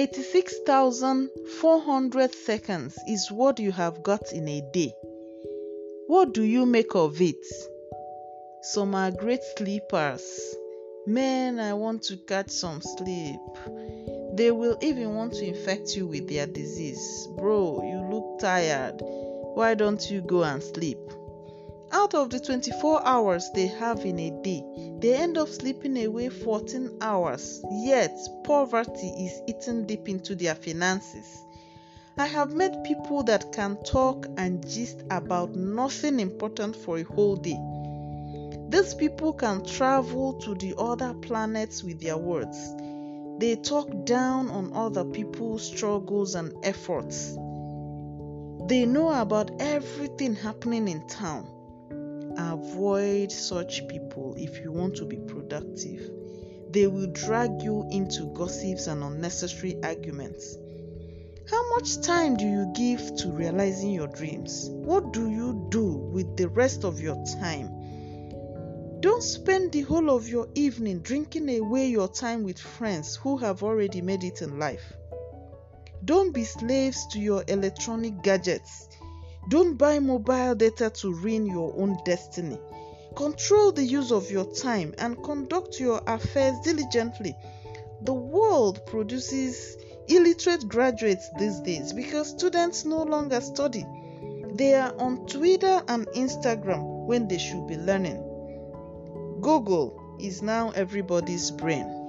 86,400 seconds is what you have got in a day. What do you make of it? Some are great sleepers. Man, I want to catch some sleep. They will even want to infect you with their disease. Bro, you look tired. Why don't you go and sleep? Out of the 24 hours they have in a day, they end up sleeping away 14 hours. Yet, poverty is eating deep into their finances. I have met people that can talk and gist about nothing important for a whole day. These people can travel to the other planets with their words. They talk down on other people's struggles and efforts. They know about everything happening in town. Avoid such people if you want to be productive. They will drag you into gossips and unnecessary arguments. How much time do you give to realizing your dreams? What do you do with the rest of your time? Don't spend the whole of your evening drinking away your time with friends who have already made it in life. Don't be slaves to your electronic gadgets. Don't buy mobile data to ruin your own destiny. Control the use of your time and conduct your affairs diligently. The world produces illiterate graduates these days because students no longer study. They are on Twitter and Instagram when they should be learning. Google is now everybody's brain.